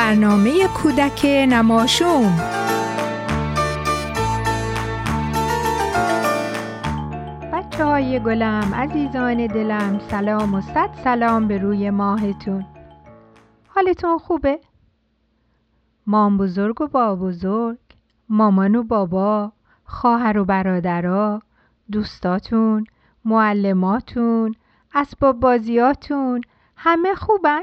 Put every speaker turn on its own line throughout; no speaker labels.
برنامه کودک نماشوم بچه های گلم عزیزان دلم سلام و صد سلام به روی ماهتون حالتون خوبه؟ مام بزرگ و با بزرگ مامان و بابا خواهر و برادرها دوستاتون معلماتون اسباب بازیاتون همه خوبن؟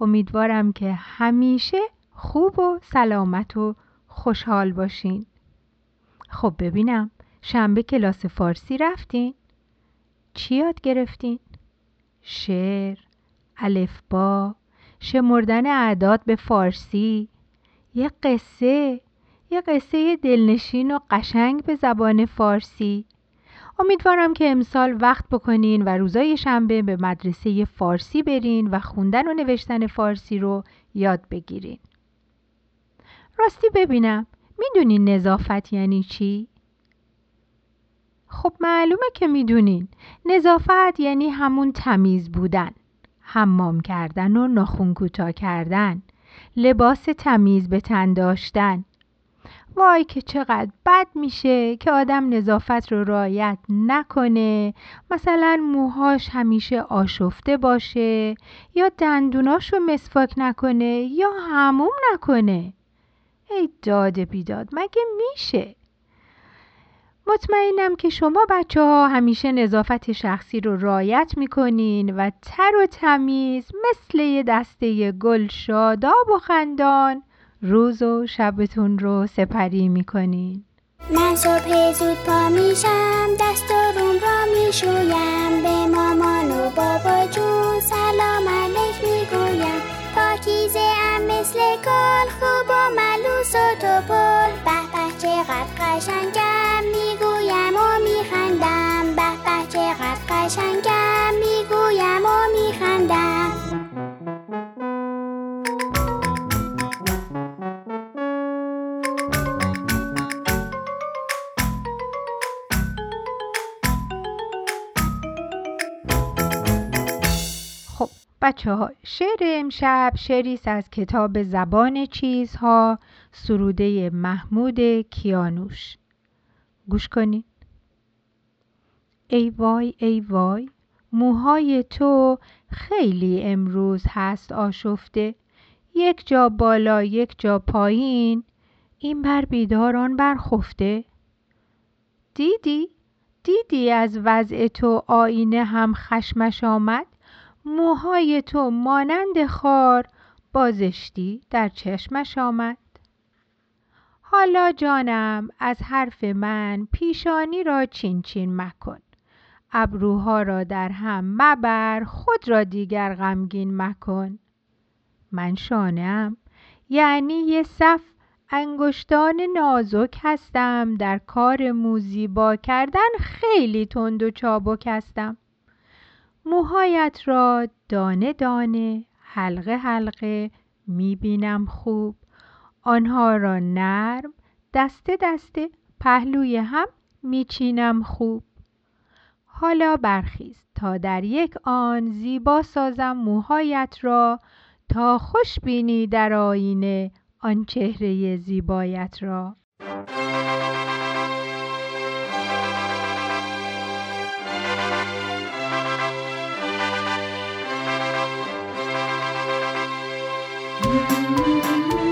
امیدوارم که همیشه خوب و سلامت و خوشحال باشین خب ببینم شنبه کلاس فارسی رفتین؟ چی یاد گرفتین؟ شعر، الفبا، شمردن اعداد به فارسی، یه قصه، یه قصه دلنشین و قشنگ به زبان فارسی امیدوارم که امسال وقت بکنین و روزای شنبه به مدرسه فارسی برین و خوندن و نوشتن فارسی رو یاد بگیرین. راستی ببینم می‌دونین نظافت یعنی چی؟ خب معلومه که می‌دونین نظافت یعنی همون تمیز بودن حمام کردن و ناخون کوتاه کردن لباس تمیز به تن داشتن وای که چقدر بد میشه که آدم نظافت رو رعایت نکنه. مثلا موهاش همیشه آشفته باشه یا دندوناش رو مسواک نکنه یا هموم نکنه. ای داد بیداد مگه میشه؟ مطمئنم که شما بچه ها همیشه نظافت شخصی رو رعایت می‌کنین و تر و تمیز مثل یه دسته گل شاداب و خندان روز و شبتون رو سپری می‌کنین
من صبح زود پا میشم دست و روم را می‌شویم. به مامان و بابا جون سلام علیک می‌گویم. پاکیزه ام مثل گل خوب و ملوس و توپل به به چقدر قشنگم می‌گویم و میخندم. به به چقدر قشنگم می‌گویم
بچه ها شعر امشب شعری از کتاب زبان چیزها سروده محمود کیانوش. گوش کنید ای وای ای وای موهای تو خیلی امروز هست آشفته. یک جا بالا یک جا پایین این بر بیدار آن بر خفته. دیدی؟ دیدی از وضع تو آینه هم خشمش آمد؟ موهای تو مانند خار بازشتی در چشمش آمد. حالا جانم از حرف من پیشانی را چین چین مکن. ابروها را در هم مبر خود را دیگر غمگین مکن. من شانم یعنی یه صف انگشتان نازک هستم در کار موزیبا کردن خیلی تند و چابک هستم. موهایت را دانه دانه حلقه حلقه می‌بینم خوب. آنها را نرم دسته دسته پهلوی هم میچینم خوب. حالا برخیز تا در یک آن زیبا سازم موهایت را تا خوش بینی در آینه آن چهره زیبایت را.
یک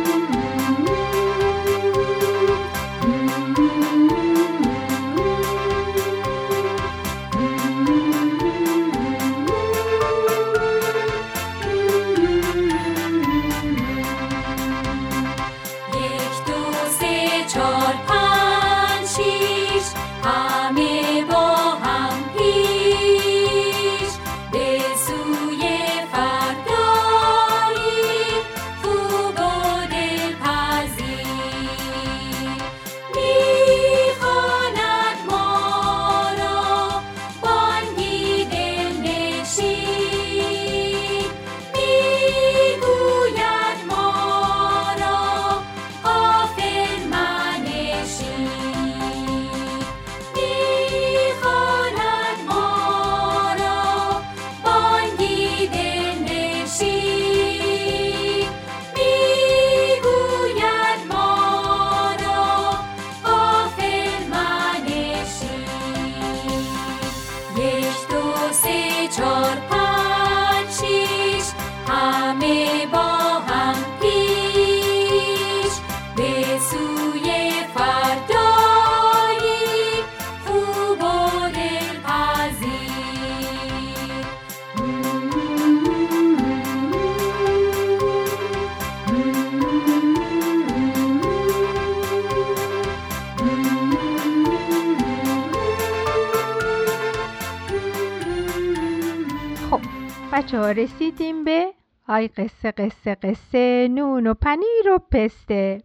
بچه ها رسیدیم به آی قصه قصه قصه نون و پنیر و پسته.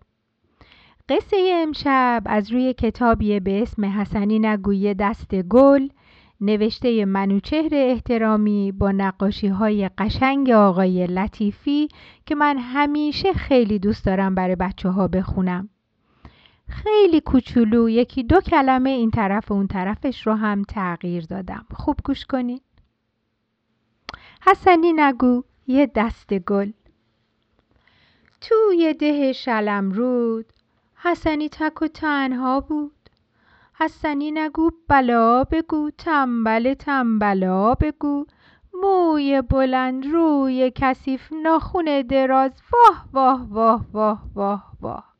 قصه امشب از روی کتابی به اسم حسنی نگوی دست گل نوشته منوچهر احترامی با نقاشی های قشنگ آقای لطیفی که من همیشه خیلی دوست دارم برای بچه ها بخونم. خیلی کوچولو یکی دو کلمه این طرف و اون طرفش رو هم تغییر دادم. خوب گوش کنید حسنی نگو یه دست گل. توی ده شلم رود حسنی تک و تنها بود. حسنی نگو بلا بگو تنبل تنبلا بگو. موی بلند روی کثیف ناخون دراز واه واه واه واه واه واه.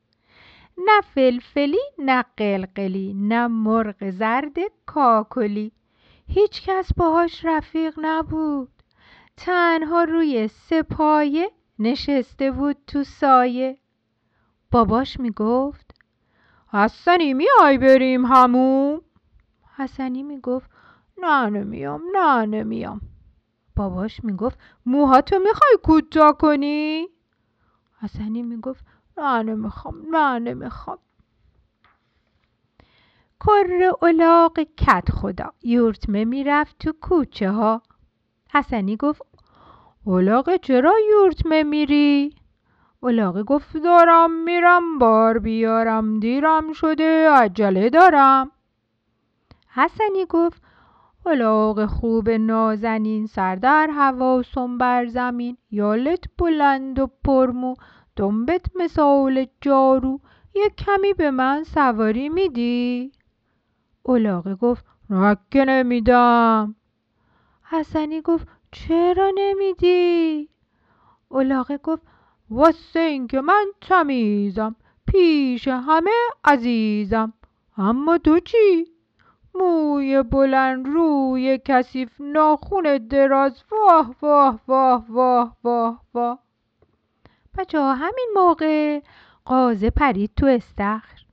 نه فلفلی نه قلقلی نه مرغ زرد کاکلی. هیچ کس باهاش رفیق نبود. تنها روی سپایه نشسته بود تو سایه. باباش می‌گفت حسنی میای بریم هموم؟ حسنی می‌گفت نه نمیام نه نمیام. باباش می‌گفت موهاتو می‌خوای کوتاه کنی؟ حسنی می‌گفت نه نمی‌خوام نه نمی‌خوام. کر الاغ کت خدا یورتمه می‌رفت تو کوچه ها حسنی گفت الاغ چرا یورتمه میری؟ الاغه گفت دارم میرم بار بیارم دیرم شده عجله دارم حسنی گفت الاغ خوب نازنین سر در هوا و بر زمین یالت بلند و پرمو دنبت مثال جارو یک کمی به من سواری میدی؟ الاغه گفت نکه نمیدم حسنی گفت چرا نمیدی؟ الاغه گفت واسه اینکه من تمیزم پیش همه عزیزم اما تو چی؟ موی بلند روی کثیف ناخون دراز واه واه واه واه واه واه بچه همین موقع قازه پرید تو استخر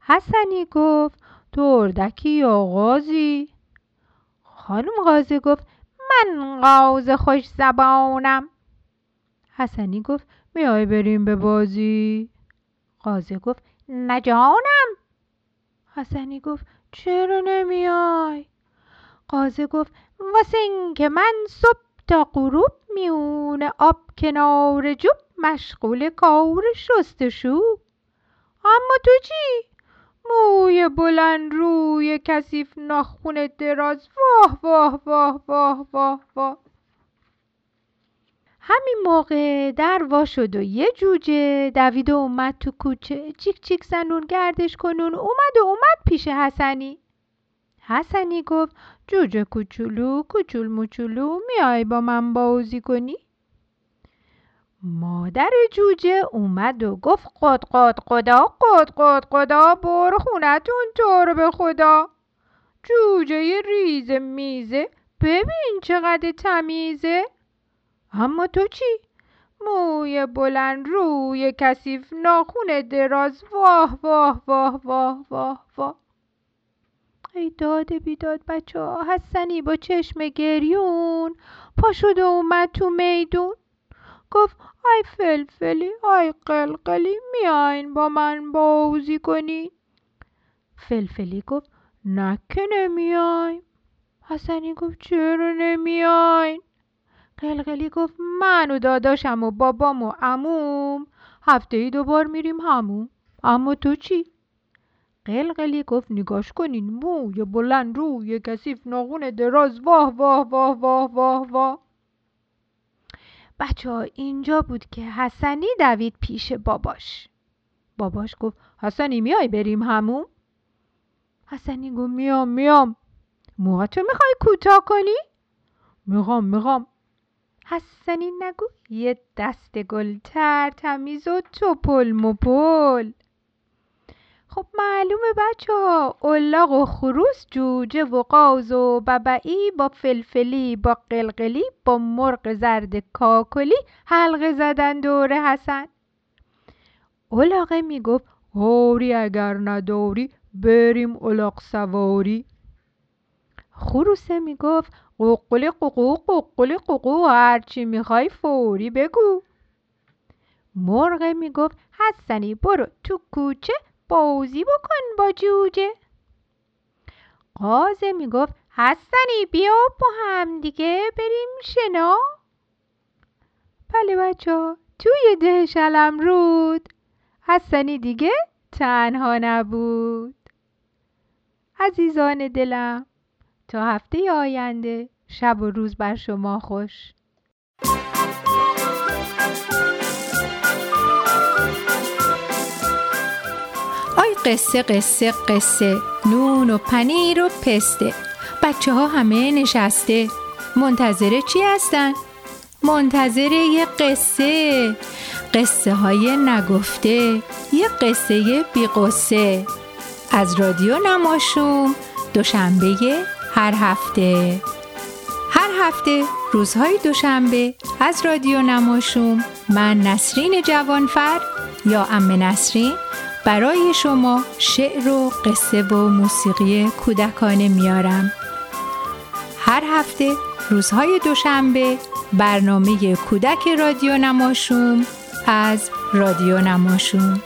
حسنی گفت تو اردکی یا غازی خانم قازه گفت من قازه خوش زبانم. حسنی گفت میای بریم به بازی؟ قازه گفت نجانم حسنی گفت چرا نمیای؟ قازه گفت واسه اینکه من صبح تا غروب میونه آب کنار جوب مشغول کار شستشو اما تو چی؟ موی بلند روی کثیف ناخون دراز واه واه واه واه واه واه. همین موقع در وا شد و یه جوجه دوید و اومد تو کوچه. چیک چیک زنون گردش کنون. اومد و اومد پیش حسنی. حسنی گفت جوجه کوچولو کوچول موچولو میای با من بازی کنی؟ مادر جوجه اومد و گفت قد قد قدا قد قد قدا برو خونتون طور به خدا. جوجه ریز میزه ببین چقدر تمیزه. اما تو چی؟ موی بلند روی کثیف ناخون دراز واه واه واه واه واه واه. ای داده بیداد بچه ها حسنی با چشم گریون پا شد و اومد تو میدون. گفت آی فلفلی آی قلقلی میاین با من بازی کنی. فلفلی گفت نکه نمیایم. حسنی گفت چرا نمیاین؟ قلقلی گفت من و داداشم و بابام و عموم هفته ای دوبار میریم همون اما تو چی؟ قلقلی گفت نگاش کنین موی بلند روی کثیف ناخون دراز واه واه واه واه واه واه. بچه ها اینجا بود که حسنی دوید پیش باباش باباش گفت حسنی میای بریم همون؟ حسنی گفت میام میام موهاتو می‌خوای کوتاه کنی؟ می‌خوام می‌خوام حسنی نگو یه دست گل تر تمیز و توپل مپل خب معلومه بچه ها اولاغ و خروس جوجه و قاز و ببعی با فلفلی با قلقلی با مرغ زرد کاکلی حلقه زدن دور حسن. اولاغه می‌گفت هوری اگر نداری بریم اولاغ سواری. خروسه می‌گفت قوقل قوقو قوقل قوقو هرچی می‌خوای فوری بگو. مرغ می‌گفت حسنی برو تو کوچه بازی بکن با جوجه. قازه می‌گفت حسنی بیا با هم دیگه بریم شنا. بله بچه توی ده شلم رود. حسنی دیگه تنها نبود. عزیزان دلم تا هفته آینده شب و روز بر شما خوش. قصه قصه قصه. نون و پنیر و پسته. بچه ها همه نشسته. منتظر چی هستن؟ منتظر یه قصه. قصه های نگفته. یه قصه بی قصه از رادیو نماشوم دوشنبه هر هفته. هر هفته روزهای دوشنبه از رادیو نماشوم من نسرین جوانفر یا ام نسرین برای شما شعر و قصه و موسیقی کودکانه میارم. هر هفته روزهای دوشنبه برنامه کودک رادیو نماشوم از رادیو نماشوم.